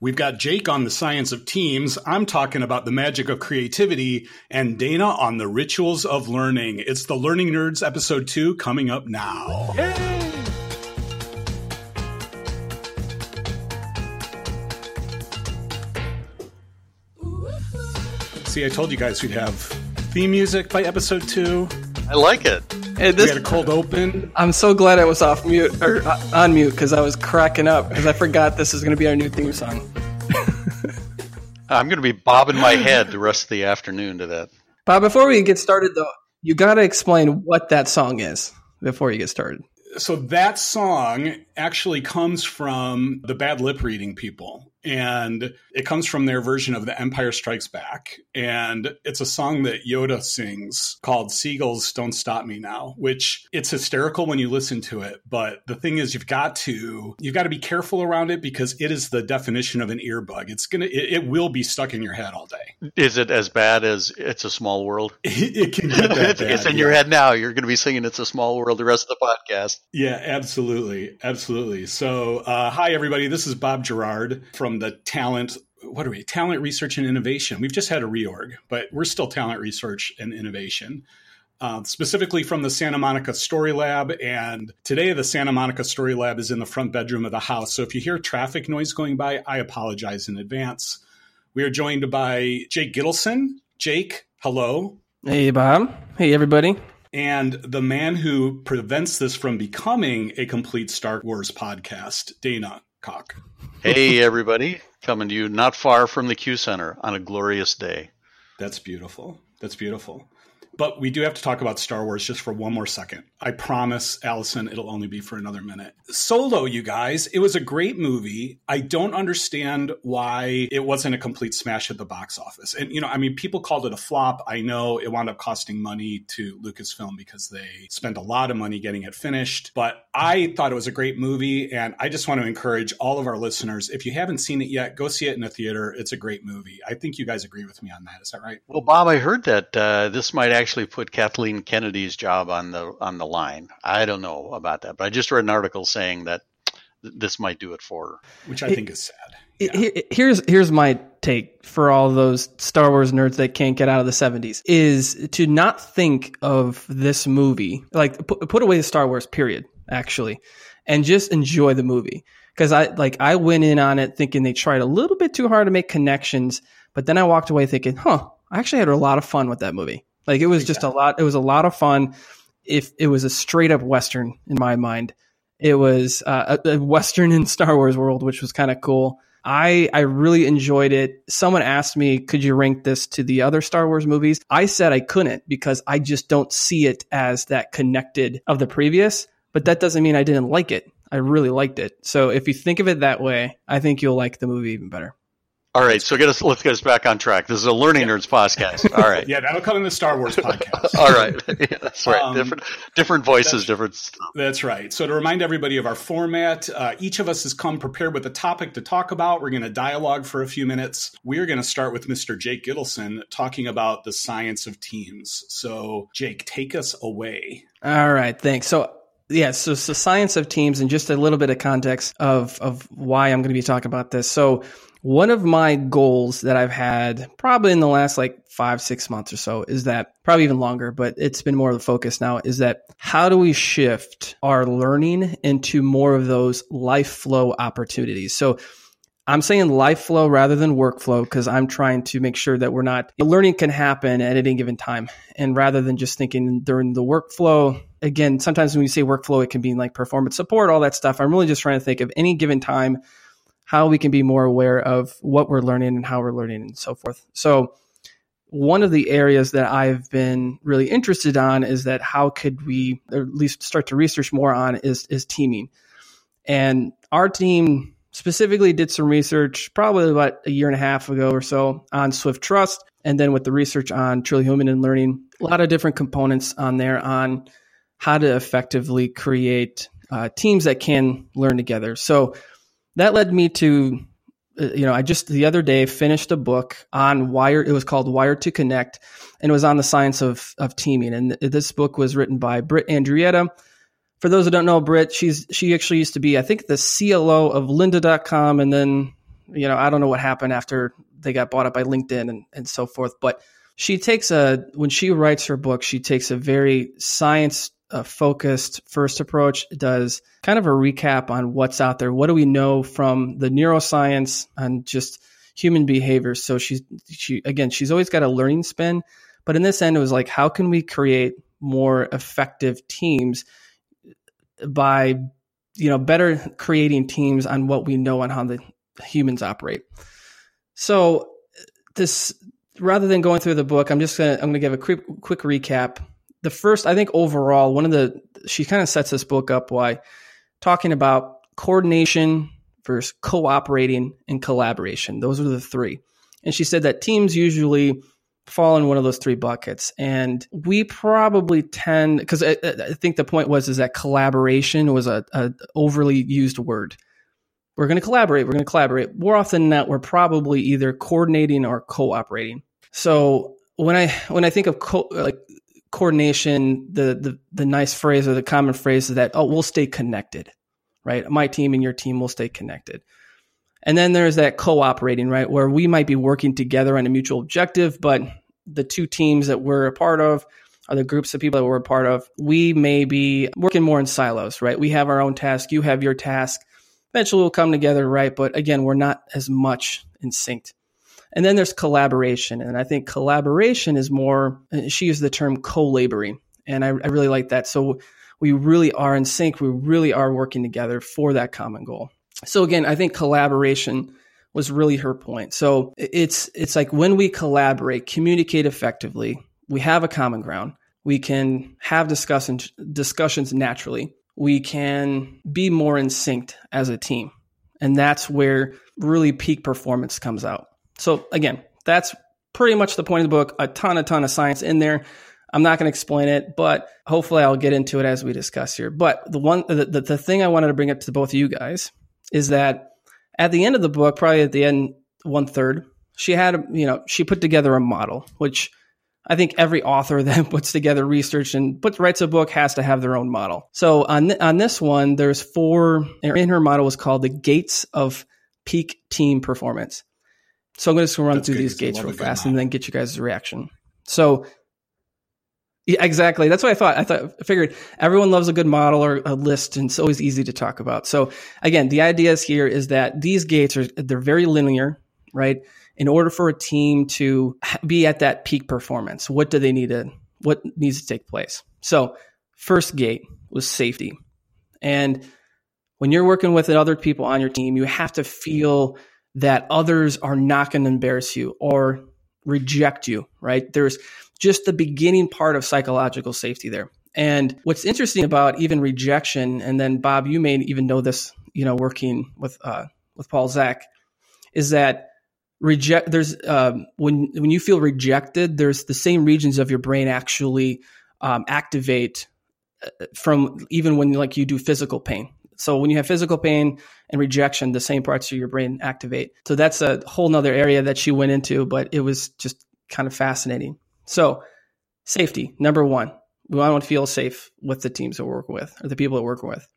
We've got Jake on the science of teams. I'm talking about the magic of creativity, and Dana on the rituals of learning. It's the Learning Nerds episode two coming up now. See, I told you guys we'd have theme music by episode two. I like it. Hey, We had a cold open. I'm so glad I was off mute or uh, on mute because I was cracking up because I forgot this is going to be our new theme song. I'm going to be bobbing my head the rest of the afternoon to that. Bob, before we get started though, you got to explain what that song is before you get started. So that song actually comes from the bad lip reading people. And it comes from their version of The Empire Strikes Back. And it's a song that Yoda sings called Seagulls Don't Stop Me Now, which it's hysterical when you listen to it. But the thing is you've got to you've got to be careful around it because it is the definition of an earbug. It's gonna it, it will be stuck in your head all day. Is it as bad as It's a Small World? It, can get that it's, it's bad, in your head now. You're going to be singing It's a Small World the rest of the podcast. Yeah, absolutely. Absolutely. So, uh, hi, everybody. This is Bob Gerard from the Talent. What are we? Talent Research and Innovation. We've just had a reorg, but we're still Talent Research and Innovation. Uh, specifically from the Santa Monica Story Lab. And today, the Santa Monica Story Lab is in the front bedroom of the house. So if you hear traffic noise going by, I apologize in advance. We are joined by Jake Gittleson. Jake, hello. Hey, Bob. Hey, everybody. And the man who prevents this from becoming a complete Star Wars podcast, Dana Koch. Hey, everybody. Coming to you not far from the Q Center on a glorious day. That's beautiful. That's beautiful. But we do have to talk about Star Wars just for one more second. I promise, Allison, it'll only be for another minute. Solo, you guys, it was a great movie. I don't understand why it wasn't a complete smash at the box office. And, you know, I mean, people called it a flop. I know it wound up costing money to Lucasfilm because they spent a lot of money getting it finished. But I thought it was a great movie. And I just want to encourage all of our listeners if you haven't seen it yet, go see it in a theater. It's a great movie. I think you guys agree with me on that. Is that right? Well, Bob, I heard that uh, this might actually put Kathleen Kennedy's job on the on the line. I don't know about that, but I just read an article saying that th- this might do it for her. which I think is sad. He- he- Here's here's my take for all those Star Wars nerds that can't get out of the 70s is to not think of this movie like put, put away the Star Wars period actually and just enjoy the movie because I like I went in on it thinking they tried a little bit too hard to make connections but then I walked away thinking huh I actually had a lot of fun with that movie like it was just a lot it was a lot of fun if it was a straight up western in my mind it was uh, a, a western in Star Wars world which was kind of cool I I really enjoyed it. Someone asked me, "Could you rank this to the other Star Wars movies?" I said I couldn't because I just don't see it as that connected of the previous. But that doesn't mean I didn't like it. I really liked it. So if you think of it that way, I think you'll like the movie even better. All right, so get us. Let's get us back on track. This is a Learning Nerds podcast. All right. Yeah, that'll come in the Star Wars podcast. All right. Yeah, that's right. Um, different different voices, different stuff. That's right. So, to remind everybody of our format, uh, each of us has come prepared with a topic to talk about. We're going to dialogue for a few minutes. We're going to start with Mr. Jake Gittleson talking about the science of teams. So, Jake, take us away. All right, thanks. So yeah, so, so science of teams and just a little bit of context of of why I'm going to be talking about this. So one of my goals that I've had probably in the last like five, six months or so is that probably even longer, but it's been more of the focus now is that how do we shift our learning into more of those life flow opportunities? So I'm saying life flow rather than workflow because I'm trying to make sure that we're not learning can happen at any given time. And rather than just thinking during the workflow, again, sometimes when you say workflow, it can be like performance support, all that stuff. I'm really just trying to think of any given time how we can be more aware of what we're learning and how we're learning and so forth. So one of the areas that I've been really interested on is that how could we at least start to research more on is is teaming. And our team specifically did some research probably about a year and a half ago or so on Swift Trust. And then with the research on Truly Human and Learning, a lot of different components on there on how to effectively create uh, teams that can learn together. So that led me to, uh, you know, I just the other day finished a book on Wire. It was called Wired to Connect, and it was on the science of of teaming. And th- this book was written by Britt Andreatta. For those who don't know Britt, she's she actually used to be, I think, the CLO of Lynda.com, and then you know, I don't know what happened after they got bought up by LinkedIn and, and so forth, but she takes a, when she writes her book, she takes a very science uh, focused first approach, does kind of a recap on what's out there. What do we know from the neuroscience and just human behavior? So she's, she, again, she's always got a learning spin, but in this end, it was like, how can we create more effective teams by you know better creating teams on what we know on how the humans operate so this rather than going through the book i'm just gonna i'm gonna give a quick quick recap the first i think overall one of the she kind of sets this book up by talking about coordination versus cooperating and collaboration those are the three and she said that teams usually fall in one of those three buckets. And we probably tend because I, I, think the point was is that collaboration was a, a overly used word. We're going to collaborate. We're going to collaborate. More often than not, we're probably either coordinating or cooperating. So when I when I think of co- like coordination, the, the the nice phrase or the common phrase is that oh we'll stay connected, right? My team and your team will stay connected. And then there's that cooperating, right, where we might be working together on a mutual objective, but the two teams that we're a part of are the groups of people that we're a part of. We may be working more in silos, right? We have our own task, you have your task. Eventually we'll come together, right? But again, we're not as much in sync. And then there's collaboration. And I think collaboration is more, she used the term co laboring. And I, I really like that. So we really are in sync. We really are working together for that common goal. So again, I think collaboration was really her point. So it's it's like when we collaborate, communicate effectively, we have a common ground. We can have discussions discussions naturally. We can be more in sync as a team. And that's where really peak performance comes out. So again, that's pretty much the point of the book. A ton, a ton of science in there. I'm not going to explain it, but hopefully I'll get into it as we discuss here. But the one, the, the, the thing I wanted to bring up to both of you guys is that at the end of the book, probably at the end, one third, she had, you know, she put together a model, which I think every author that puts together research and puts, writes a book has to have their own model. So on, th- on this one, there's four, in her model was called the gates of peak team performance. So I'm going to run That's through these gates real fast and then get you guys' reaction. So yeah, exactly. That's what I thought. I thought, I figured everyone loves a good model or a list, and it's always easy to talk about. So again, the idea is here is that these gates are they're very linear, right? In order for a team to be at that peak performance, what do they need to? What needs to take place? So first gate was safety, and when you're working with other people on your team, you have to feel that others are not going to embarrass you or reject you, right? There's just the beginning part of psychological safety there. And what's interesting about even rejection, and then Bob, you may even know this, you know, working with uh, with Paul Zak, is that reject. There's um, when when you feel rejected, there's the same regions of your brain actually um, activate uh, from even when like you do physical pain. So when you have physical pain and rejection, the same parts of your brain activate. So that's a whole nother area that she went into, but it was just kind of fascinating. So, safety, number one. We want to feel safe with the teams that we're working with or the people that we're working with.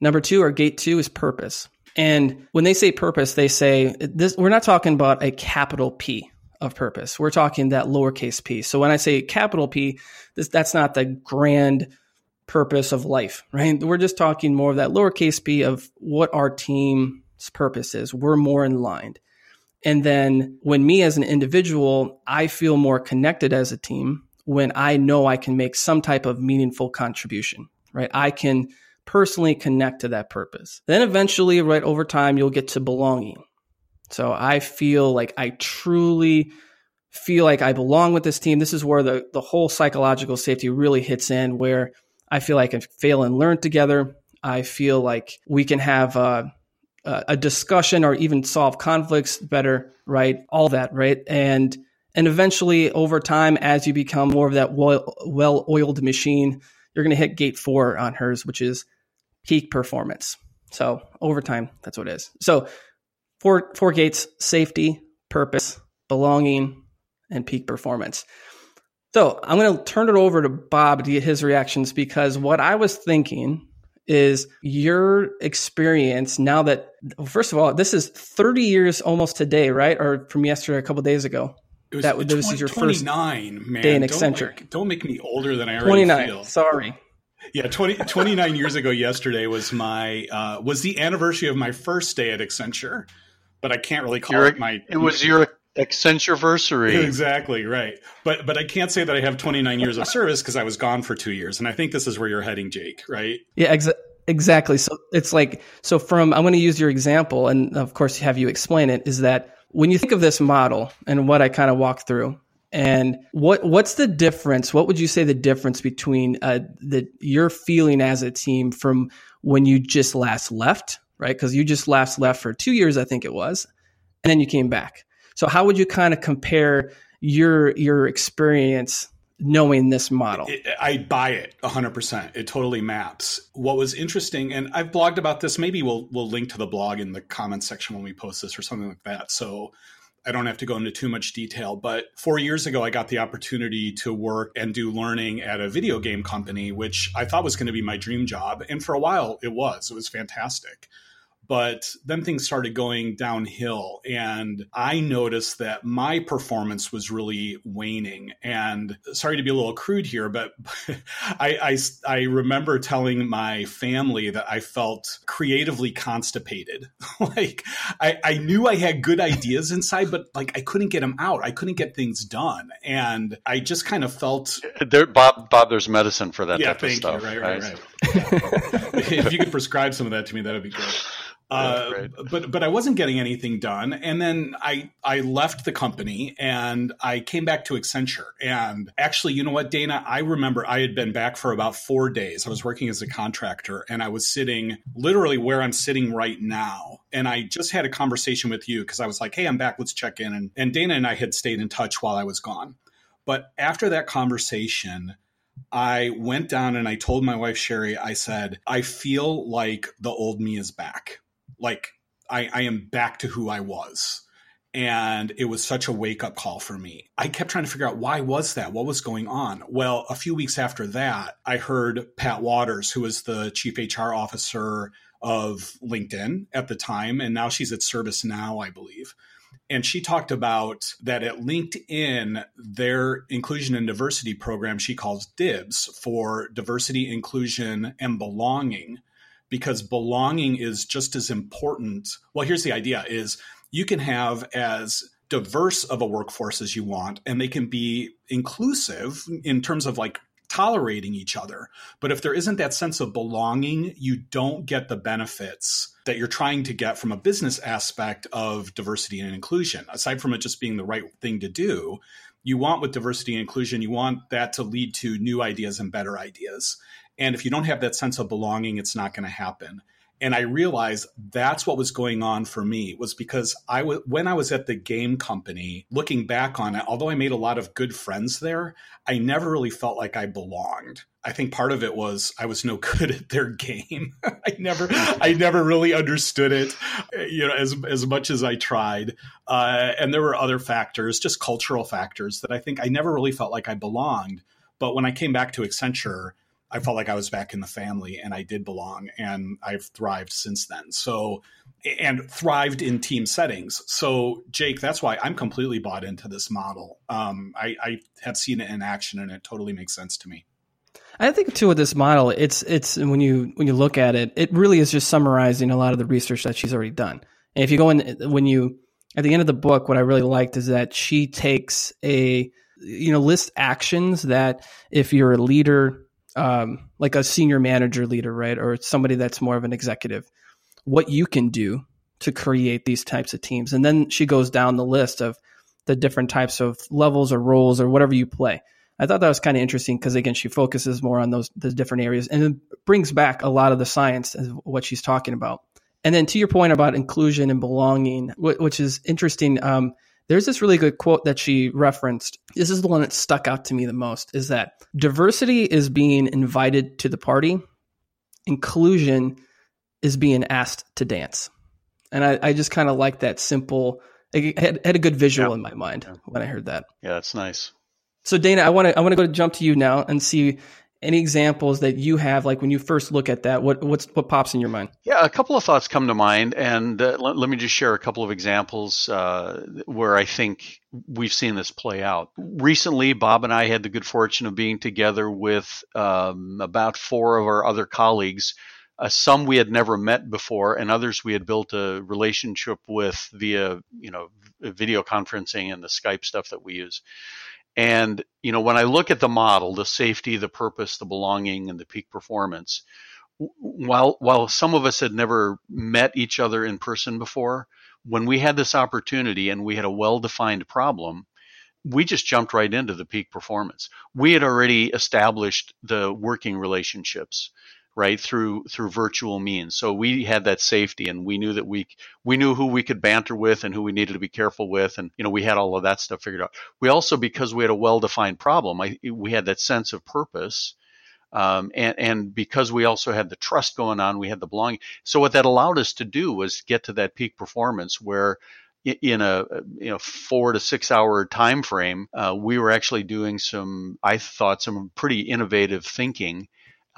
Number two, or gate two, is purpose. And when they say purpose, they say this, we're not talking about a capital P of purpose. We're talking that lowercase p. So when I say capital P, this, that's not the grand purpose of life, right? We're just talking more of that lowercase p of what our team's purpose is. We're more in line. And then when me as an individual, I feel more connected as a team when I know I can make some type of meaningful contribution, right? I can personally connect to that purpose. Then eventually, right over time, you'll get to belonging. So I feel like I truly feel like I belong with this team. This is where the, the whole psychological safety really hits in, where I feel like I fail and learn together. I feel like we can have uh, a discussion or even solve conflicts better, right? All that, right? And and eventually, over time, as you become more of that well oiled machine, you're going to hit gate four on hers, which is peak performance. So over time, that's what it is. So four four gates: safety, purpose, belonging, and peak performance. So I'm going to turn it over to Bob to get his reactions because what I was thinking is your experience now that first of all, this is 30 years almost today, right? Or from yesterday, a couple days ago. It was That- 20, this is your first 29, man. day in Don't, Accenture. like- don't make me older than I already 29. feel. Sorry. Yeah, 20, 29 years ago yesterday was my uh, was the anniversary of my first day at Accenture, but I can't really call Your- it my. It was your Accentureversary. exactly right, but but I can't say that I have 29 years of service because I was gone for two years, and I think this is where you're heading, Jake. Right? Yeah, exa- exactly. So it's like so from I'm going to use your example and of course have you explain it is that when you think of this model and what I kind of walked through and what what's the difference? What would you say the difference between uh, the your feeling as a team from when you just last left, right? Because you just last left for two years, I think it was, and then you came back. So how would you kind of compare your your experience knowing this model? It, I buy it 100%. It totally maps. What was interesting, and I've blogged about this, maybe we'll, we'll link to the blog in the comments section when we post this or something like that. So I don't have to go into too much detail. But four years ago, I got the opportunity to work and do learning at a video game company, which I thought was going to be my dream job. And for a while, it was. It was fantastic. But then things started going downhill, and I noticed that my performance was really waning. And sorry to be a little crude here, but I, I, I remember telling my family that I felt creatively constipated. like I, I knew I had good ideas inside, but like I couldn't get them out. I couldn't get things done, and I just kind of felt There, Bob, Bob, there's medicine for that yeah, type of stuff. you. Right, right, right. if you could prescribe some of that to me, that would be great. Uh, Right, But but I wasn't getting anything done, and then I I left the company and I came back to Accenture. And actually, you know what, Dana, I remember I had been back for about four days. I was working as a contractor, and I was sitting literally where I'm sitting right now. And I just had a conversation with you because I was like, "Hey, I'm back. Let's check in." And, and Dana and I had stayed in touch while I was gone. But after that conversation, I went down and I told my wife Sherry, I said, I feel like the old me is back. Like I, I am back to who I was. And it was such a wake up call for me. I kept trying to figure out why was that? What was going on? Well, a few weeks after that, I heard Pat Wadors, who was the chief HR officer of LinkedIn at the time, and now she's at ServiceNow, I believe and she talked about that at LinkedIn, their inclusion and diversity program she calls DIBS for diversity, inclusion, and belonging, because belonging is just as important. Well, here's the idea is you can have as diverse of a workforce as you want, and they can be inclusive in terms of like tolerating each other. But if there isn't that sense of belonging, you don't get the benefits that you're trying to get from a business aspect of diversity and inclusion. Aside from it just being the right thing to do, you want with diversity and inclusion, you want that to lead to new ideas and better ideas. And if you don't have that sense of belonging, it's not going to happen. And I realized that's what was going on for me was because I was when I was at the game company, looking back on it, although I made a lot of good friends there, I never really felt like I belonged. I think part of it was I was no good at their game. I never I never really understood it, you know, as as much as I tried. Uh, and there were other factors, just cultural factors that I think I never really felt like I belonged. But when I came back to Accenture, I felt like I was back in the family and I did belong and I've thrived since then. So, and thrived in team settings. So, Jake, that's why I'm completely bought into this model. Um, I, I have seen it in action and it totally makes sense to me. I think too with this model, it's it's when you when you look at it, it really is just summarizing a lot of the research that she's already done. And if you go in when you at the end of the book, what I really liked is that she takes a you know list actions that if you're a leader, um, like a senior manager leader, right, or somebody that's more of an executive, what you can do to create these types of teams, and then she goes down the list of the different types of levels or roles or whatever you play. I thought that was kind of interesting because again, she focuses more on those those different areas and it brings back a lot of the science of what she's talking about. And then to your point about inclusion and belonging, which is interesting. Um, there's this really good quote that she referenced. This is the one that stuck out to me the most. Is that diversity is being invited to the party, inclusion is being asked to dance, and I, I just kind of like that simple. It had, had a good visual Yeah. in my mind when I heard that. Yeah, that's nice. So Dana, I want to I want to go to jump to you now and see any examples that you have like when you first look at that what what's what pops in your mind? Yeah a couple of thoughts come to mind and uh, let, let, me just share a couple of examples uh, where i think we've seen this play out. Recently bob and i had the good fortune of being together with um, about four of our other colleagues uh, some we had never met before and others we had built a relationship with via you know video conferencing and the skype stuff that we use and, you know, when I look at the model, the safety, the purpose, the belonging, and the peak performance, while, while some of us had never met each other in person before, when we had this opportunity and we had a well defined problem, we just jumped right into the peak performance. We had already established the working relationships right through through virtual means. So we had that safety and we knew that we we knew who we could banter with and who we needed to be careful with and you know we had all of that stuff figured out. We also because we had a well defined problem I, we had that sense of purpose um, and and because we also had the trust going on we had the belonging. So what that allowed us to do was get to that peak performance where in a you know four to six hour time frame, uh, we were actually doing some I thought some pretty innovative thinking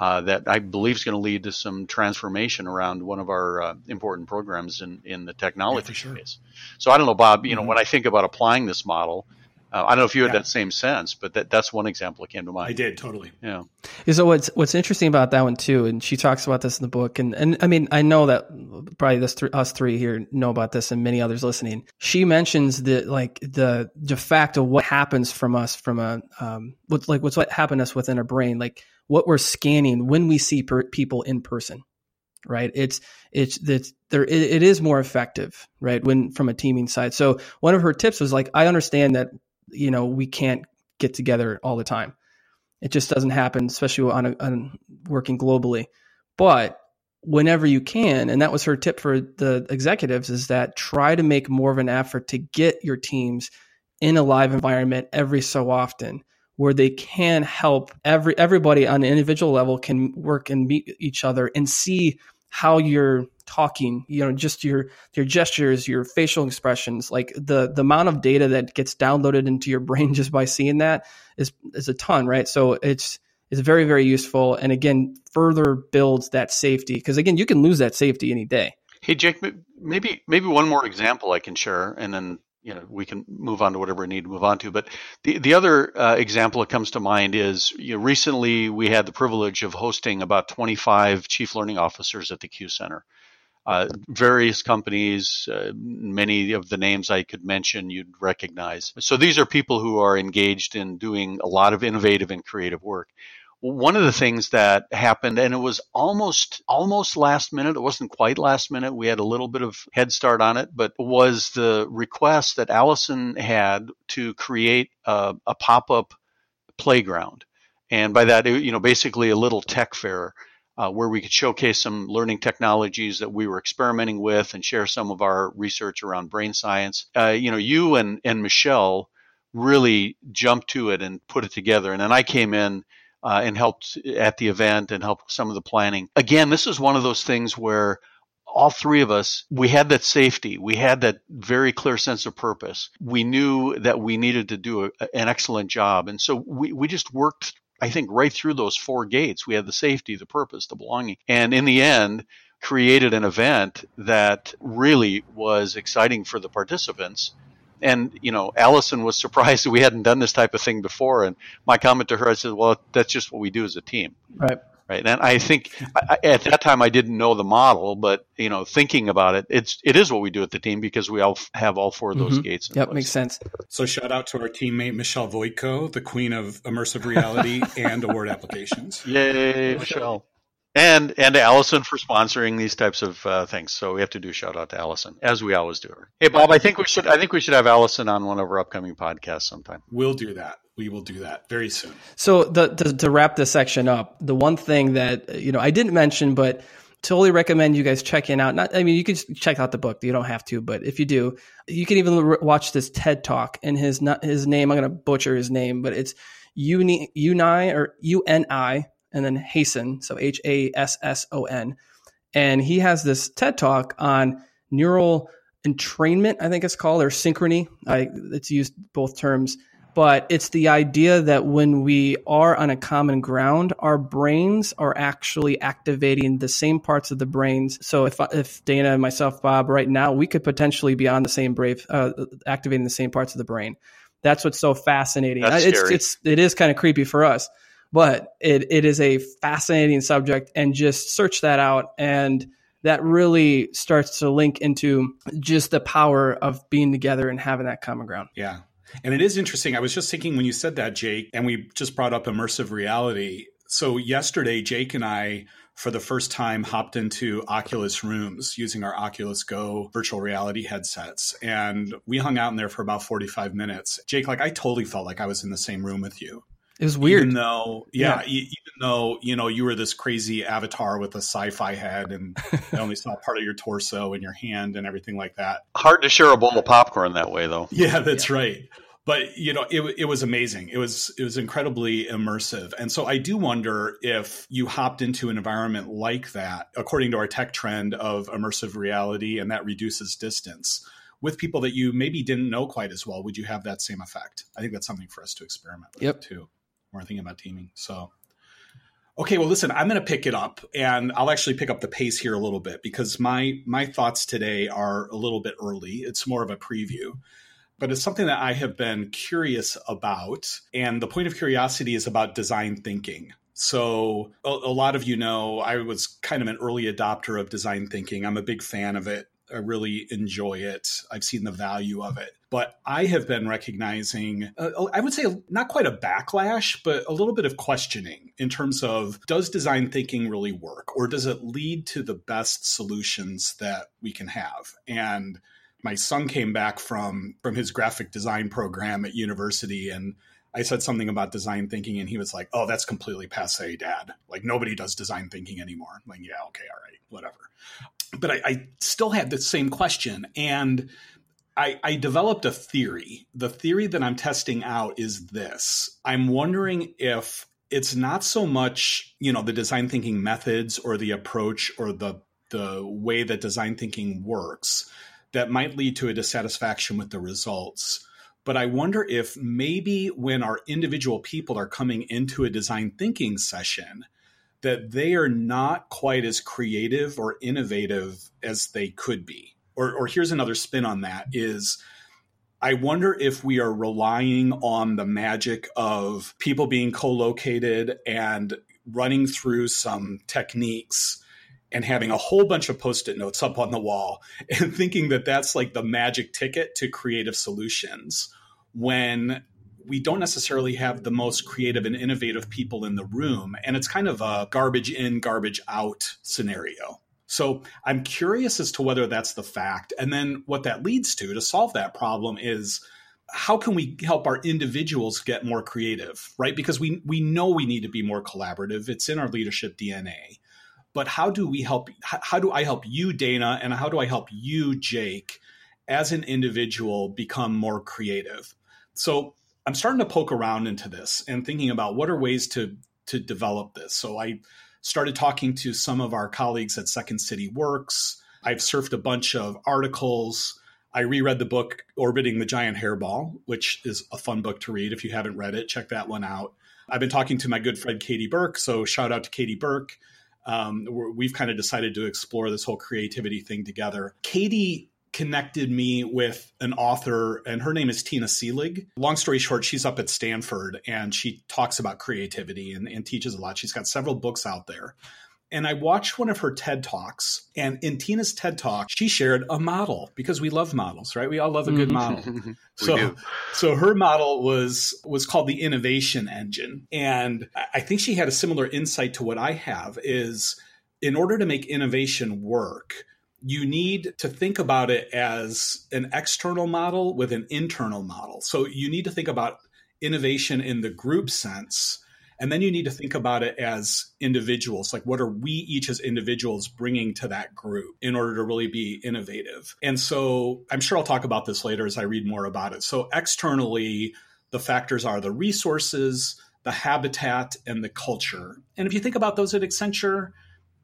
uh, that I believe is going to lead to some transformation around one of our uh, important programs in, in the technology yeah, sure. space. So I don't know, Bob. You mm-hmm. know, when I think about applying this model, uh, I don't know if you had yeah. that same sense, but that, that's one example that came to mind. I did totally. Yeah. So what's what's interesting about that one too, and she talks about this in the book, and and I mean I know that probably this th- us three here know about this, and many others listening. She mentions that like the de facto what happens from us from a um what's like what's what happened to us within our brain, like what we're scanning when we see per- people in person right? It's it's it's there it, it is more effective right when from a teaming side. So one of her tips was like i understand that you know we can't get together all the time. It just doesn't happen especially on, a, on working globally. But whenever you can and that was her tip for the executives is that try to make more of an effort to get your teams in a live environment every so often where they can help every everybody on an individual level can work and meet each other and see how you're talking you know just your your gestures your facial expressions like the the amount of data that gets downloaded into your brain just by seeing that is is a ton right? So it's it's very very useful and again further builds that safety because again you can lose that safety any day. Hey jake maybe maybe one more example i can share and then you know we can move on to whatever we need to move on to. But the the other uh, example that comes to mind is you know, recently we had the privilege of hosting about 25 chief learning officers at the Q Center. Uh, various companies, uh, many of the names I could mention you'd recognize. So these are people who are engaged in doing a lot of innovative and creative work one of the things that happened and it was almost almost last minute it wasn't quite last minute we had a little bit of head start on it but was the request that allison had to create a, a pop-up playground. And by that you know basically a little tech fair uh, where we could showcase some learning technologies that we were experimenting with and share some of our research around brain science. Uh, you know you and, and michelle really jumped to it and put it together. And then i came in uh, and helped at the event and helped some of the planning. Again, this is one of those things where all three of us, we had that safety. We had that very clear sense of purpose. We knew that we needed to do a, an excellent job. And so we, we just worked, I think, right through those four gates. We had the safety, the purpose, the belonging. And in the end, created an event that really was exciting for the participants and you know, Allison was surprised that we hadn't done this type of thing before. And my comment to her, I said, "Well, that's just what we do as a team." Right. Right. And I think I, at that time I didn't know the model, but you know, thinking about it, it's it is what we do at the team because we all have all four of those mm-hmm. gates. Yep, place. makes sense. So shout out to our teammate Michelle Voitko, the queen of immersive reality and award applications. Yay, Michelle and and Allison for sponsoring these types of uh, things. So we have to do a shout out to Allison, as we always do. Hey, Bob, I think we should I think we should have Allison on one of our upcoming podcasts sometime. We'll do that. We will do that very soon. So the, to, to wrap this section up, the one thing that you know I didn't mention, but totally recommend you guys checking out. Not, I mean, you can check out the book. You don't have to, but if you do, you can even re- watch this TED talk. And his not his name, I'm going to butcher his name, but it's Uni Uni or U N I and then Hasson, so H A S S O N. And he has this TED talk on neural entrainment, I think it's called, or synchrony. I, it's used both terms. but it's the idea that when we are on a common ground, our brains are actually activating the same parts of the brains. So if if Dana and myself, Bob, right now, we could potentially be on the same brave, uh, activating the same parts of the brain. That's what's so fascinating. That's it's scary. it's it is kind of creepy for us, but it it is a fascinating subject. And just search that out and that really starts to link into just the power of being together and having that common ground. Yeah. And it is interesting. I was just thinking when you said that, Jake, and we just brought up immersive reality. So yesterday, Jake and I, for the first time, hopped into Oculus rooms using our Oculus Go virtual reality headsets. And we hung out in there for about 45 minutes. Jake, like, I totally felt like I was in the same room with you. It was weird. Even though, yeah, yeah. even though, you know, you were this crazy avatar with a sci-fi head and I only saw part of your torso and your hand and everything like that. Hard to share a bowl of popcorn that way though. Yeah, that's yeah. right. But you know, it, it was amazing. It was it was incredibly immersive, and so I do wonder if you hopped into an environment like that, according to our tech trend of immersive reality, and that reduces distance with people that you maybe didn't know quite as well. Would you have that same effect? I think that's something for us to experiment with yep. too we're thinking about teaming. So, okay, well, listen, I'm going to pick it up, and I'll actually pick up the pace here a little bit because my my thoughts today are a little bit early. It's more of a preview, but it's something that I have been curious about, and the point of curiosity is about design thinking. So, a, a lot of you know I was kind of an early adopter of design thinking. I'm a big fan of it. I really enjoy it. I've seen the value of it. But I have been recognizing, uh, I would say not quite a backlash, but a little bit of questioning in terms of does design thinking really work or does it lead to the best solutions that we can have? And my son came back from from his graphic design program at university and I said something about design thinking and he was like, "Oh, that's completely passe, dad. Like nobody does design thinking anymore." I'm like, "Yeah, okay, all right, whatever." But I, I still had the same question and I, I, developed a theory. The theory that I'm testing out is this. I'm wondering if it's not so much, you know, the design thinking methods or the approach or the the way that design thinking works that might lead to a dissatisfaction with the results. But I wonder if maybe when our individual people are coming into a design thinking session, that they are not quite as creative or innovative as they could be. Or, or here's another spin on that is I wonder if we are relying on the magic of people being co-located and running through some techniques and having a whole bunch of post-it notes up on the wall and thinking that that's like the magic ticket to creative solutions when we don't necessarily have the most creative and innovative people in the room. And it's kind of a garbage in, garbage out scenario. So I'm curious as to whether that's the fact. And then what that leads to to solve that problem is how can we help our individuals get more creative, right? Because we we know we need to be more collaborative. It's in our leadership DNA. But how do we help how do I help you Dana and how do I help you Jake as an individual become more creative? So I'm starting to poke around into this and thinking about what are ways to to develop this. So I started talking to some of our colleagues at Second City Works. I've surfed a bunch of articles. I reread the book Orbiting the Giant Hairball, which is a fun book to read. If you haven't read it, check that one out. I've been talking to my good friend Katie Burke, so shout out to Katie Burke. Um, we've kind of decided to explore this whole creativity thing together. Katie connected me with an author, and her name is Tina Seelig. Long story short, she's up at Stanford and she talks about creativity and, and teaches a lot. She's got several books out there. And I watched one of her TED Talks. And in Tina's TED Talk, she shared a model because we love models, right? We all love a good mm-hmm. model. so, do. so her model was was called the innovation engine. And I think she had a similar insight to what I have is in order to make innovation work, you need to think about it as an external model with an internal model. So you need to think about innovation in the group sense. And then you need to think about it as individuals. Like, what are we each as individuals bringing to that group in order to really be innovative? And so I'm sure I'll talk about this later as I read more about it. So, externally, the factors are the resources, the habitat, and the culture. And if you think about those at Accenture,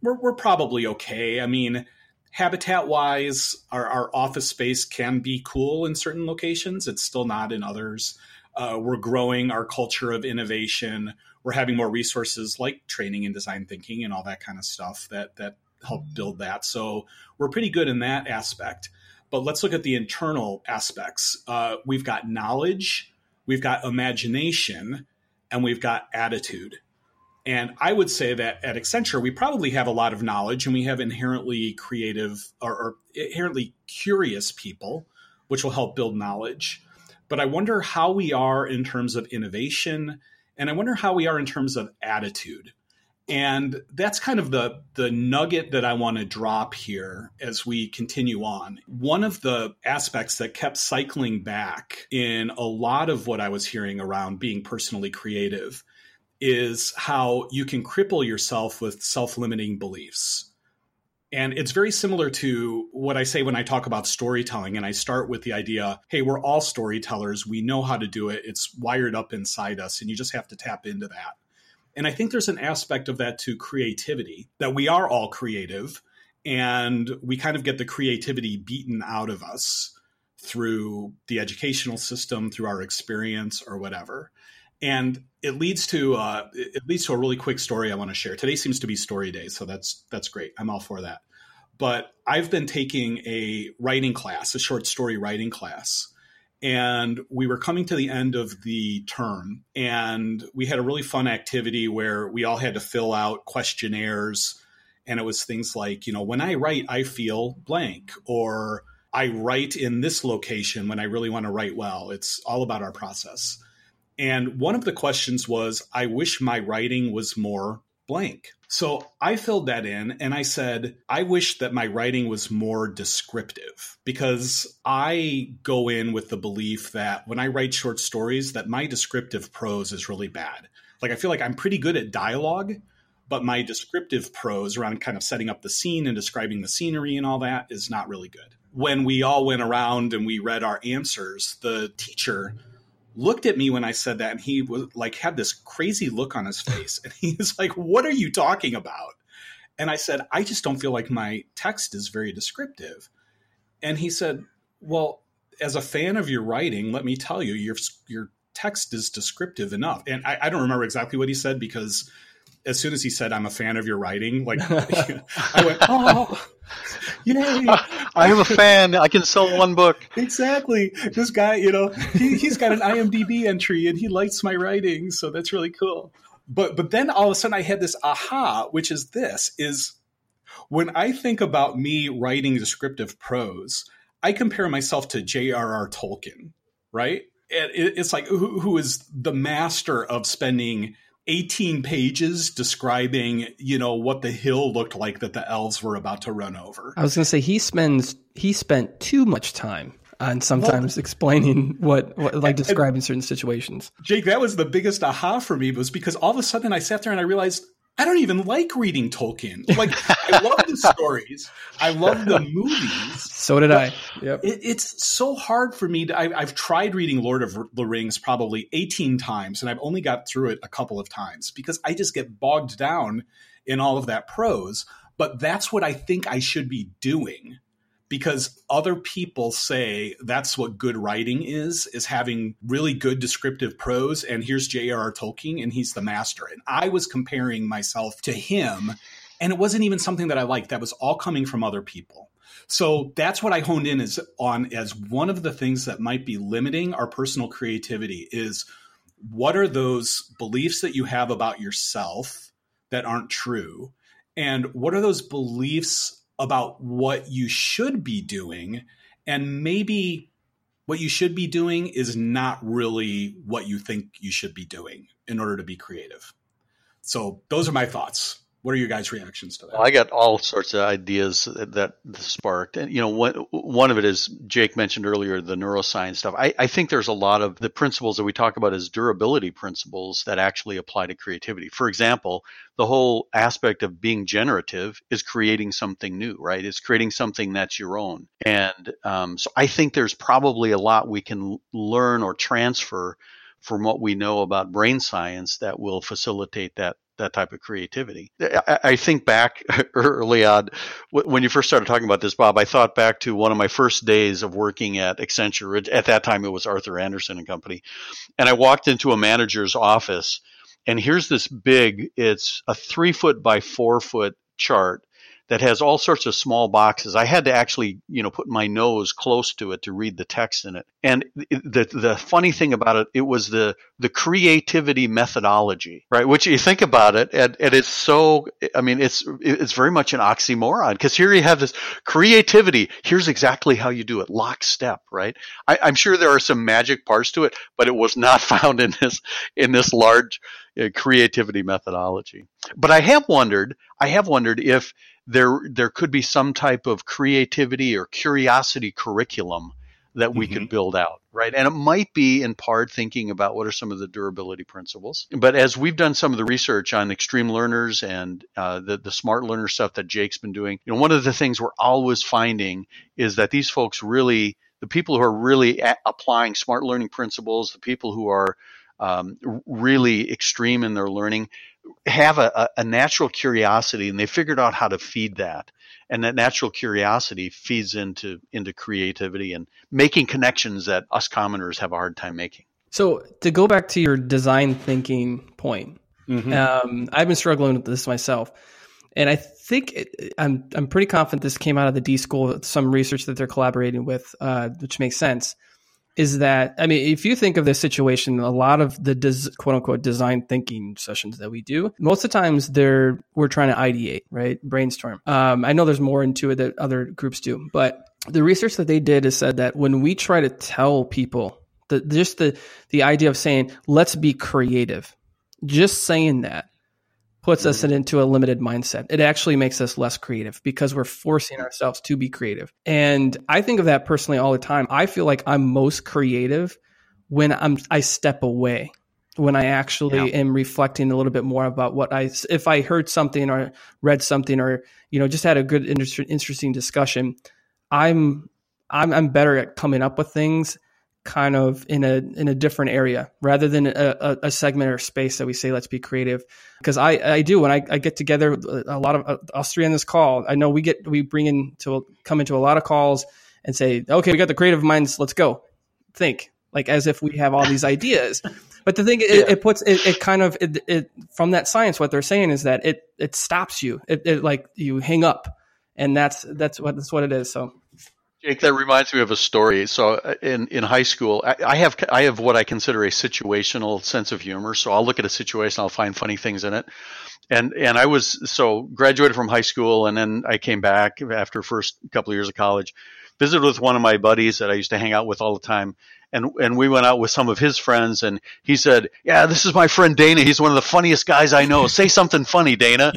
we're, we're probably okay. I mean, habitat wise, our, our office space can be cool in certain locations. It's still not in others. Uh, we're growing our culture of innovation. We're having more resources like training and design thinking and all that kind of stuff that that help build that. So we're pretty good in that aspect. But let's look at the internal aspects. Uh, we've got knowledge, we've got imagination, and we've got attitude. And I would say that at Accenture, we probably have a lot of knowledge and we have inherently creative or, or, inherently curious people, which will help build knowledge. But I wonder how we are in terms of innovation, and I wonder how we are in terms of attitude. And that's kind of the, the nugget that I want to drop here as we continue on. One of the aspects that kept cycling back in a lot of what I was hearing around being personally creative is how you can cripple yourself with self limiting beliefs. And it's very similar to what I say when I talk about storytelling. And I start with the idea hey, we're all storytellers. We know how to do it. It's wired up inside us, and you just have to tap into that. And I think there's an aspect of that to creativity, that we are all creative, and we kind of get the creativity beaten out of us through the educational system, through our experience, or whatever and it leads to uh, it leads to a really quick story I want to share. Today seems to be story day, so that's that's great. I'm all for that. But I've been taking a writing class, a short story writing class, and we were coming to the end of the term, and we had a really fun activity where we all had to fill out questionnaires, and it was things like, you know, when I write, I feel blank, or I write in this location when I really want to write well. It's all about our process. And one of the questions was, I wish my writing was more blank. So I filled that in and I said, I wish that my writing was more descriptive because I go in with the belief that when I write short stories that my descriptive prose is really bad. Like I feel like I'm pretty good at dialogue, but my descriptive prose around kind of setting up the scene and describing the scenery and all that is not really good. When we all went around and we read our answers, the teacher looked at me when I said that and he was like had this crazy look on his face and he was like what are you talking about? And I said I just don't feel like my text is very descriptive. And he said well as a fan of your writing let me tell you your your text is descriptive enough. And I, I don't remember exactly what he said because as soon as he said I'm a fan of your writing like I went oh Yay! I am a fan. I can sell one book. Exactly. This guy, you know, he, he's got an IMDb entry and he likes my writing, so that's really cool. But but then all of a sudden I had this aha, which is this: is when I think about me writing descriptive prose, I compare myself to J.R.R. Tolkien, right? it's like who, who is the master of spending 18 pages describing, you know, what the hill looked like that the elves were about to run over. I was going to say he spends he spent too much time on sometimes well, explaining what, what like describing and, certain situations. Jake, that was the biggest aha for me was because all of a sudden I sat there and I realized I don't even like reading Tolkien. Like I love the stories, I love the movies. So did I. Yep. It, it's so hard for me. To, I, have tried reading Lord of the Rings probably eighteen times, and I've only got through it a couple of times because I just get bogged down in all of that prose. But that's what I think I should be doing because other people say that's what good writing is is having really good descriptive prose and here's J.R.R. Tolkien and he's the master. And I was comparing myself to him and it wasn't even something that I liked. That was all coming from other people. So that's what I honed in as on as one of the things that might be limiting our personal creativity is what are those beliefs that you have about yourself that aren't true? And what are those beliefs about what you should be doing and maybe what you should be doing is not really what you think you should be doing in order to be creative. So those are my thoughts. What are your guys' reactions to that? Well, I got all sorts of ideas that, that sparked, and you know, one one of it is Jake mentioned earlier the neuroscience stuff. I, I think there's a lot of the principles that we talk about as durability principles that actually apply to creativity. For example, the whole aspect of being generative is creating something new, right? It's creating something that's your own, and um, so I think there's probably a lot we can learn or transfer from what we know about brain science that will facilitate that that type of creativity. I, I think back early on when you first started talking about this, Bob. I thought back to one of my first days of working at Accenture. At that time, it was Arthur Andersen and Company, and I walked into a manager's office, and here's this big. It's a three foot by four foot chart that has all sorts of small boxes. I had to actually, you know, put my nose close to it to read the text in it. And the the funny thing about it, it was the the creativity methodology, right? Which you think about it, and, and it's so. I mean, it's it's very much an oxymoron because here you have this creativity. Here's exactly how you do it, lockstep, right? I, I'm sure there are some magic parts to it, but it was not found in this in this large uh, creativity methodology. But I have wondered, I have wondered if there there could be some type of creativity or curiosity curriculum that we mm-hmm. could build out, right? And it might be in part thinking about what are some of the durability principles. But as we've done some of the research on extreme learners and uh, the the smart learner stuff that Jake's been doing, you know, one of the things we're always finding is that these folks really, the people who are really applying smart learning principles, the people who are um, really extreme in their learning, have a, a, natural curiosity and they figured out how to feed that. And that natural curiosity feeds into into creativity and making connections that us commoners have a hard time making. So to go back to your design thinking point mm-hmm. um, i've been struggling with this myself. And i think it, I'm, I'm pretty confident this came out of the d school some research that they're collaborating with uh, which makes sense is that I mean, if you think of this situation, a lot of the des, quote unquote design thinking sessions that we do, most of the times they're we're trying to ideate, right, brainstorm. Um, I know there's more into it that other groups do, but the research that they did is said that when we try to tell people the just the the idea of saying let's be creative, just saying that puts us mm-hmm. into a limited mindset. It actually makes us less creative because we're forcing ourselves to be creative. And I think of that personally all the time. I feel like I'm most creative when I'm I step away when I actually yeah. am reflecting a little bit more about what I if I heard something or read something or you know just had a good interesting discussion I'm I'm I'm better at coming up with things kind of in a in a different area rather than a, a, segment or space that we say let's be creative. Because I, I do when I, I get together a lot of uh, us three on this call. I know we get we bring in to come into a lot of calls and say okay we got the creative minds let's go. Think like as if we have all these ideas. But the thing yeah. it, it, puts it, it kind of it, it, from that science what they're saying is that it it stops you. It, it like you hang up and that's that's what that's what it is so Jake, that reminds me of a story. So uh, in, in high school, I, I, have I have what I consider a situational sense of humor. So I'll look at a situation, I'll find funny things in it. And and I was so graduated from high school, and then I came back after first couple of years of college, visited with one of my buddies that I used to hang out with all the time, and and we went out with some of his friends, and he said, "Yeah, this is my friend Dana. He's one of the funniest guys I know. Say something funny, Dana."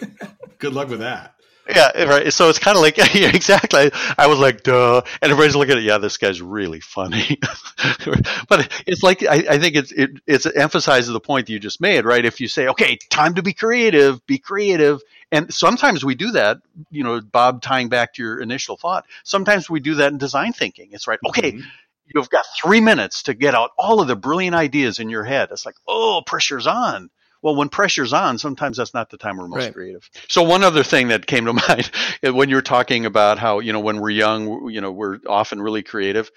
Good luck with that. Yeah, right. So it's kind of like yeah, exactly. I was like, duh, and everybody's looking at, yeah, this guy's really funny. but it's like I, I think it's it it's it emphasizes the point that you just made, right? If you say, okay, time to be creative, be creative, and sometimes we do that. You know, Bob, tying back to your initial thought, sometimes we do that in design thinking. It's right, okay. Mm-hmm. You've got three minutes to get out all of the brilliant ideas in your head. It's like, oh, pressure's on well, when pressure's on, sometimes that's not the time we're most right. creative. So one other thing that came to mind when you were talking about how, you know, when we're young, you know, we're often really creative.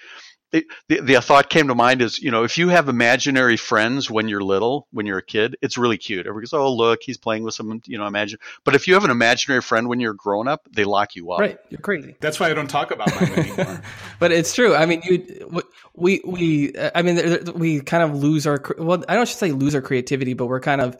The, the thought came to mind is, you know, if you have imaginary friends when you're little, when you're a kid, it's really cute. Everybody goes, oh, look, he's playing with some, you know, imagine. But if you have an imaginary friend when you're grown up, they lock you up. Right. You're crazy. That's why I don't talk about mine anymore. but it's true. I mean, you, we, we, I mean, we kind of lose our, well, I don't should say lose our creativity, but we're kind of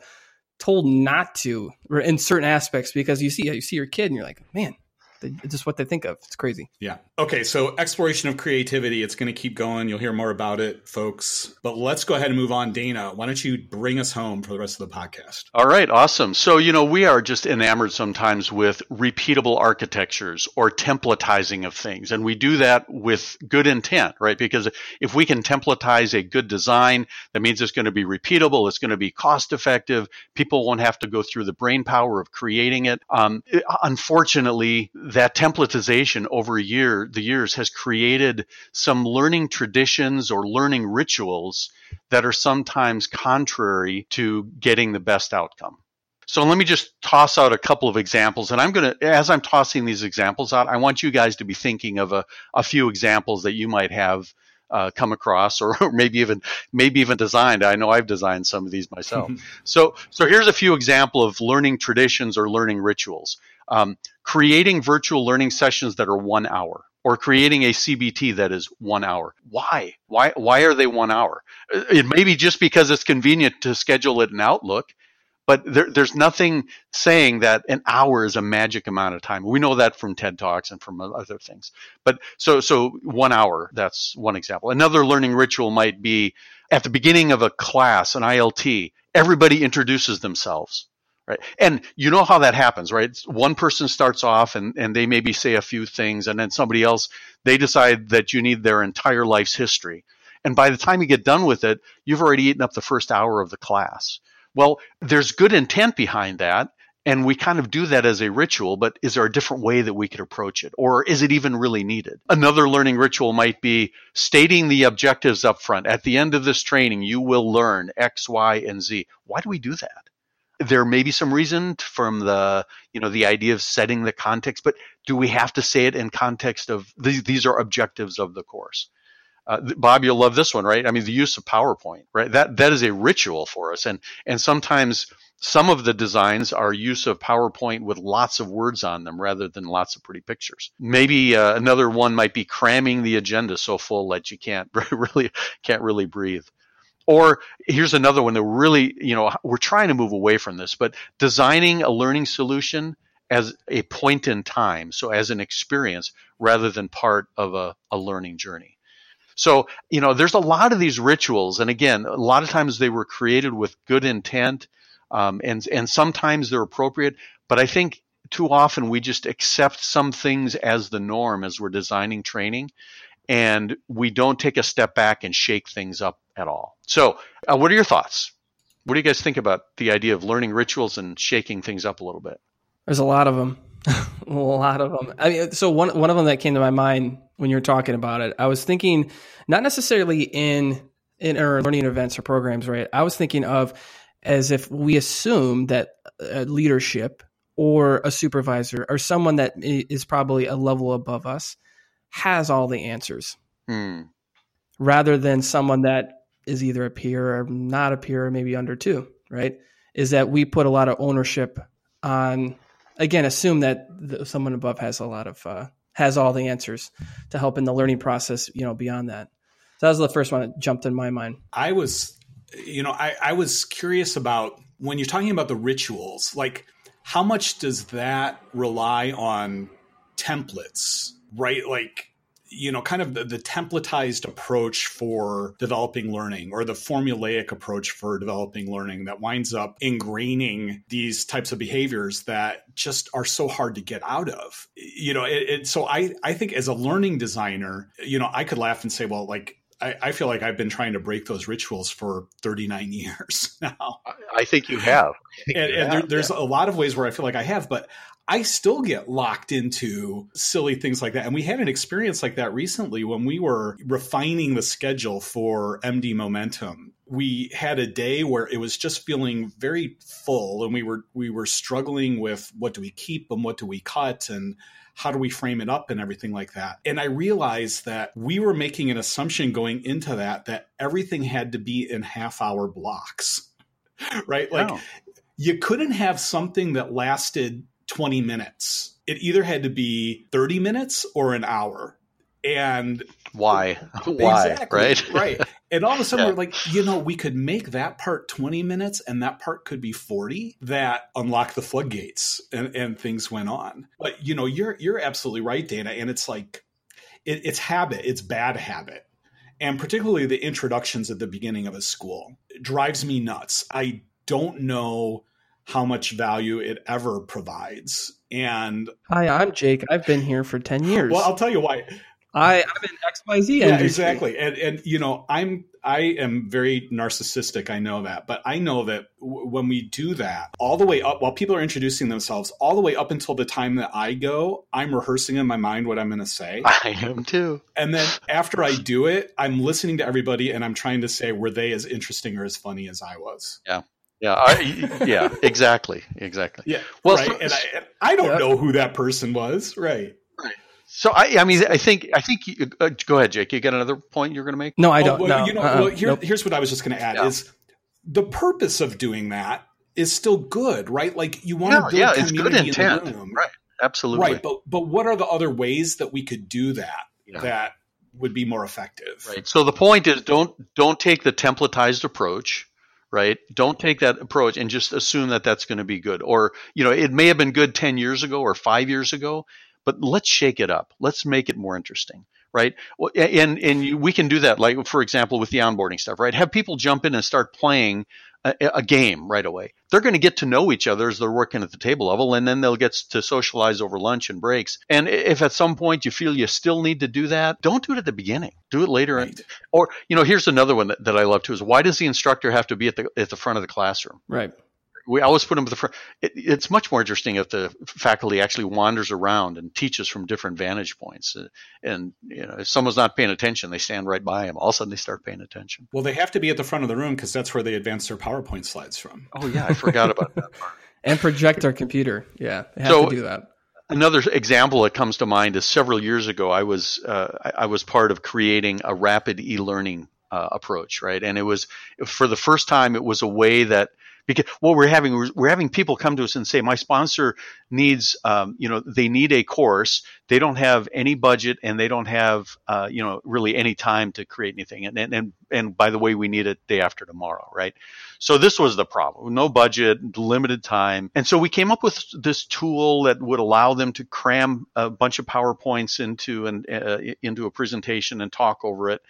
told not to in certain aspects because you see, you see your kid and you're like, man, it's just what they think of. It's crazy. Yeah. Okay. So exploration of creativity, it's going to keep going. You'll hear more about it, folks. But let's go ahead and move on. Dana, why don't you bring us home for the rest of the podcast? All right. Awesome. So, you know, we are just enamored sometimes with repeatable architectures or templatizing of things. And we do that with good intent, right? Because if we can templatize a good design, that means it's going to be repeatable. It's going to be cost effective. People won't have to go through the brain power of creating it. Um, unfortunately, that templatization over a year, the years has created some learning traditions or learning rituals that are sometimes contrary to getting the best outcome. So let me just toss out a couple of examples. And I'm going to, as I'm tossing these examples out, I want you guys to be thinking of a, a few examples that you might have uh, come across or, or, maybe even maybe even designed. I know I've designed some of these myself. so so here's a few example of learning traditions or learning rituals. Um, creating virtual learning sessions that are one hour or creating a CBT that is one hour. Why? Why why are they one hour? It may be just because it's convenient to schedule it in Outlook but there, there's nothing saying that an hour is a magic amount of time. We know that from TED Talks and from other things. But so, so one hour, that's one example. Another learning ritual might be at the beginning of a class, an ILT, everybody introduces themselves. Right. And you know how that happens, right? One person starts off and, and they maybe say a few things and then somebody else, they decide that you need their entire life's history. And by the time you get done with it, you've already eaten up the first hour of the class. Well, there's good intent behind that. And we kind of do that as a ritual, but is there a different way that we could approach it? Or is it even really needed? Another learning ritual might be stating the objectives up front. At the end of this training, you will learn X, Y, and Z. Why do we do that? There may be some reason from the, you know, the idea of setting the context, but do we have to say it in context of these, these are objectives of the course? Uh, Bob, you'll love this one, right? I mean, the use of PowerPoint, right? That that is a ritual for us, and and sometimes some of the designs are use of PowerPoint with lots of words on them rather than lots of pretty pictures. Maybe uh, another one might be cramming the agenda so full that you can't really can't really breathe. Or here's another one that really, you know, we're trying to move away from this, but designing a learning solution as a point in time, so as an experience rather than part of a, a learning journey. So, you know, there's a lot of these rituals. And again, a lot of times they were created with good intent. Um, and, and sometimes they're appropriate. But I think too often we just accept some things as the norm as we're designing training. And we don't take a step back and shake things up at all. So, uh, what are your thoughts? What do you guys think about the idea of learning rituals and shaking things up a little bit? There's a lot of them. a lot of them. I mean, so one one of them that came to my mind when you're talking about it, I was thinking not necessarily in in our learning events or programs, right? I was thinking of as if we assume that a leadership or a supervisor or someone that is probably a level above us has all the answers, hmm. rather than someone that is either a peer or not a peer or maybe under two, right? Is that we put a lot of ownership on again assume that the, someone above has a lot of uh, has all the answers to help in the learning process you know beyond that. So that was the first one that jumped in my mind. I was you know i, I was curious about when you're talking about the rituals like how much does that rely on templates right? Like you know, kind of the, the, templatized approach for developing learning or the formulaic approach for developing learning that winds up ingraining these types of behaviors that just are so hard to get out of. You know, it, it, so I, I think as a learning designer, you know, I could laugh and say, well, like, I, I feel like I've been trying to break those rituals for 39 years now. I think you have. Think and, you and have, there, there's yeah. a lot of ways where I feel like I have, but I still get locked into silly things like that. And we had an experience like that recently when we were refining the schedule for MD Momentum. We had a day where it was just feeling very full and we were we were struggling with what do we keep and what do we cut and how do we frame it up and everything like that. And I realized that we were making an assumption going into that that everything had to be in half hour blocks. right? Like oh. you couldn't have something that lasted 20 minutes. It either had to be 30 minutes or an hour. And why? Why? Exactly, right? right. And all of a sudden yeah. we're like, you know, we could make that part 20 minutes and that part could be 40 that unlock the floodgates and, and things went on. But you know, you're you're absolutely right, Dana. And it's like it, it's habit, it's bad habit. And particularly the introductions at the beginning of a school drives me nuts. I don't know how much value it ever provides. And hi, I'm Jake. I've been here for 10 years. Well, I'll tell you why. I, I'm in XYZ. Yeah, exactly. And, and, you know, I'm, I am very narcissistic. I know that, but I know that w- when we do that all the way up, while people are introducing themselves, all the way up until the time that I go, I'm rehearsing in my mind what I'm going to say. I am too. And then after I do it, I'm listening to everybody and I'm trying to say, were they as interesting or as funny as I was? Yeah. Yeah, I, yeah, exactly, exactly. Yeah. Well, right. so, and, I, and I don't yeah. know who that person was. Right. Right. So I, I mean, I think, I think. You, uh, go ahead, Jake. You got another point you're going to make? No, I don't. Oh, well, no. You know, uh-uh. well, here, nope. here's what I was just going to add yeah. is the purpose of doing that is still good, right? Like you want yeah, to build yeah, community it's good intent, in the room, right? Absolutely. Right, but but what are the other ways that we could do that yeah. that would be more effective? Right. So the point is, don't don't take the templatized approach right? Don't take that approach and just assume that that's going to be good. Or, you know, it may have been good 10 years ago or five years ago, but let's shake it up. Let's make it more interesting right? And and we can do that, like for example, with the onboarding stuff, right? Have people jump in and start playing a, a game right away. They're going to get to know each other as they're working at the table level, and then they'll get to socialize over lunch and breaks. And if at some point you feel you still need to do that, don't do it at the beginning. Do it later. Right. Or you know, here's another one that, that I love too: is why does the instructor have to be at the at the front of the classroom? Right we always put them at the front. It, it's much more interesting if the faculty actually wanders around and teaches from different vantage points. Uh, and you know, if someone's not paying attention, they stand right by them. All of a sudden, they start paying attention. Well, they have to be at the front of the room because that's where they advance their PowerPoint slides from. Oh yeah, I forgot about that. and project our computer. Yeah, they have so, to do that. Another example that comes to mind is several years ago. I was uh, I was part of creating a rapid e-learning uh, approach, right? And it was for the first time, it was a way that because what we're having we're having people come to us and say my sponsor needs um, you know they need a course they don't have any budget and they don't have uh, you know really any time to create anything. And, and and and by the way we need it day after tomorrow right? So this was the problem. No budget limited time. And so we came up with this tool that would allow them to cram a bunch of powerpoints into an uh, into a presentation and talk over it.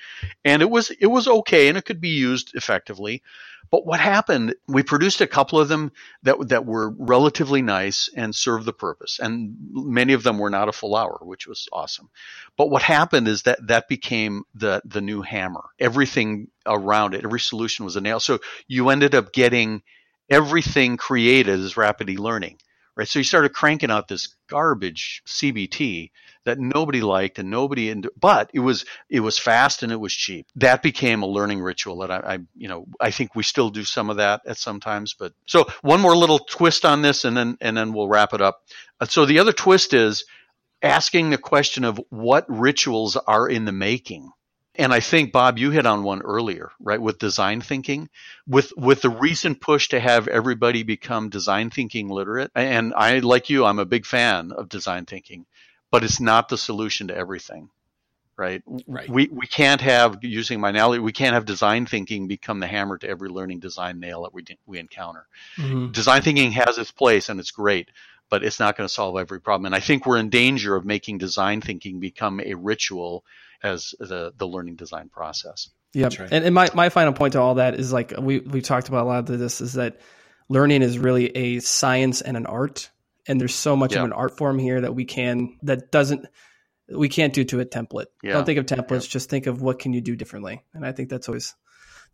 And it was it was okay and it could be used effectively. But what happened, we produced a couple of them that, that were relatively nice and served the purpose. And many of them were not a full hour, which was awesome. But what happened is that that became the, the new hammer. Everything around it, every solution was a nail. So you ended up getting everything created as rapid e-learning right? So you started cranking out this garbage CBT that nobody liked and nobody, in, but it was it was fast and it was cheap. That became a learning ritual that I, I, you know, I think we still do some of that at sometimes. But so one more little twist on this, and then and then we'll wrap it up. So the other twist is asking the question of what rituals are in the making and I think Bob, you hit on one earlier, right? With design thinking, with with the recent push to have everybody become design thinking literate. And I, like you, I'm a big fan of design thinking, but it's not the solution to everything, right? Right. We we can't have using my analogy, we can't have design thinking become the hammer to every learning design nail that we we encounter. Mm-hmm. Design thinking has its place and it's great, but it's not going to solve every problem. And I think we're in danger of making design thinking become a ritual as the the learning design process. Yeah, right. and, and my my final point to all that is like we we talked about a lot of this is that learning is really a science and an art, and there's so much of an art form here that we can that doesn't we can't do to a template. Yeah. Don't think of templates, yeah. just think of what can you do differently, and I think that's always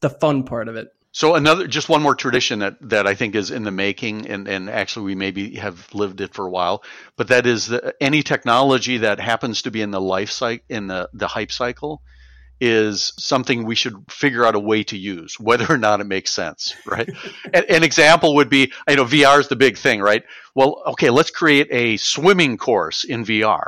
the fun part of it. So another, just one more tradition that, that I think is in the making, and, and actually we maybe have lived it for a while, but that is that any technology that happens to be in the life cycle, in the, the hype cycle, is something we should figure out a way to use, whether or not it makes sense, right? an, an, example would be, you know, VR is the big thing, right? Well, okay, let's create a swimming course in VR.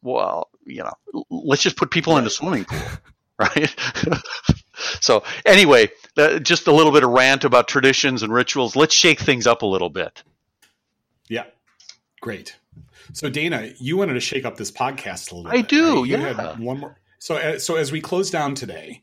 Well, you know, let's just put people in the swimming pool, right? so anyway, uh, just a little bit of rant about traditions and rituals. Let's shake things up a little bit. Yeah, great. So Dana, you wanted to shake up this podcast a little. I bit, do. Right? Yeah. one more. So uh, so as we close down today,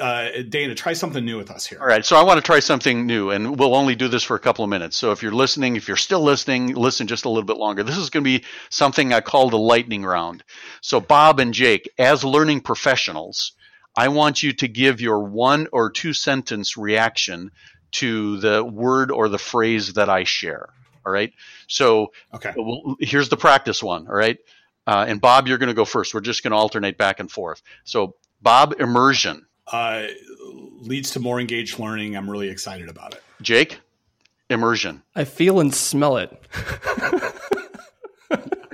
uh, Dana, try something new with us here. All right. So I want to try something new, and we'll only do this for a couple of minutes. So if you're listening, if you're still listening, listen just a little bit longer. This is going to be something I call the lightning round. So Bob and Jake, as learning professionals, I want you to give your one or two sentence reaction to the word or the phrase that I share. All right. So okay. We'll, here's the practice one. All right. Uh, and Bob, you're going to go first. We're just going to alternate back and forth. So Bob, immersion. Uh, leads to more engaged learning. I'm really excited about it. Jake, immersion. I feel and smell it.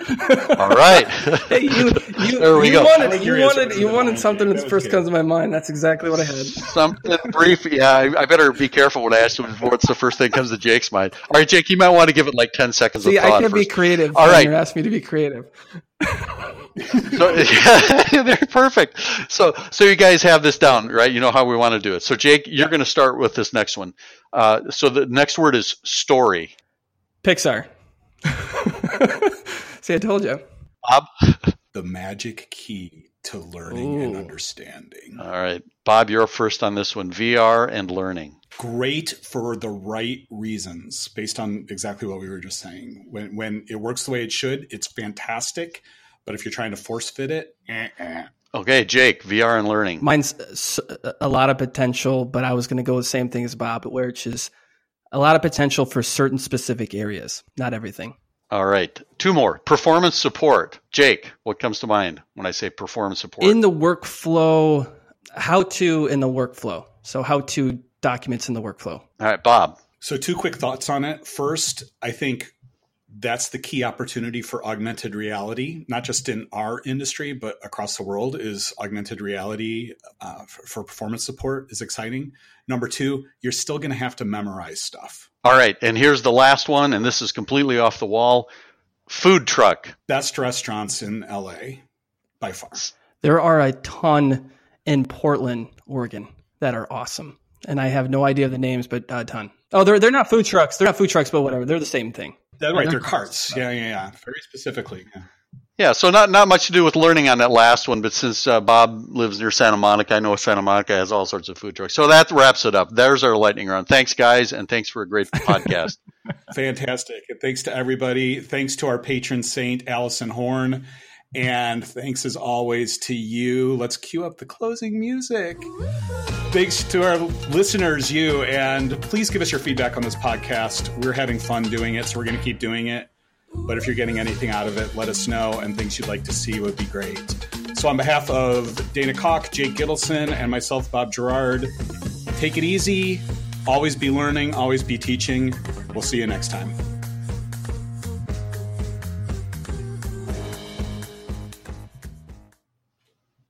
All right. hey, you, you, there we you go. wanted, you wanted, you wanted something that first good. comes to my mind. That's exactly what I had. Something brief. Yeah, I, I, better be careful when I ask you what's the first thing that comes to Jake's mind. All right, Jake, you might want to give it like 10 seconds See, of thought I can first. be creative. All right. You're asking me to be creative. so, yeah, they're perfect. So, so you guys have this down, right? You know how we want to do it. So, Jake, you're going to start with this next one. Uh, so, the next word is story. Pixar. See, I told you. Bob. The magic key to learning and understanding. All right, Bob, you're first on this one. VR and learning. Great for the right reasons, based on exactly what we were just saying. When when it works the way it should, it's fantastic. But if you're trying to force fit it, eh, eh. Okay, Jake, VR and learning. Mine's a lot of potential, but I was going to go the same thing as Bob, which is a lot of potential for certain specific areas, not everything. All right, two more. Performance support. Jake, what comes to mind when I say performance support? In the workflow, how to in the workflow. So, how to documents in the workflow. All right, Bob. So, two quick thoughts on it. First, I think that's the key opportunity for augmented reality, not just in our industry, but across the world. Is augmented reality uh, for, for performance support is exciting. Number two, you're still going to have to memorize stuff. All right, and here's the last one, and this is completely off the wall. Food truck. Best restaurants in LA by far. There are a ton in Portland, Oregon, that are awesome, and I have no idea of the names, but a ton. Oh, they're they're not food trucks. They're not food trucks, but whatever. They're the same thing. That's right, they're carts. Yeah, yeah, yeah. Very specifically. Yeah. Yeah, so not not much to do with learning on that last one, but since uh, Bob lives near Santa Monica, I know Santa Monica has all sorts of food trucks. So that wraps it up. There's our lightning round. Thanks, guys, and thanks for a great podcast. Fantastic. And thanks to everybody. Thanks to our patron saint, Allison Horn. And thanks as always to you. Let's cue up the closing music. Thanks to our listeners, you. And please give us your feedback on this podcast. We're having fun doing it, so we're going to keep doing it. But if you're getting anything out of it, let us know. And things you'd like to see would be great. So, on behalf of Dana Koch, Jake Gittleson, and myself, Bob Gerard, take it easy. Always be learning, always be teaching. We'll see you next time.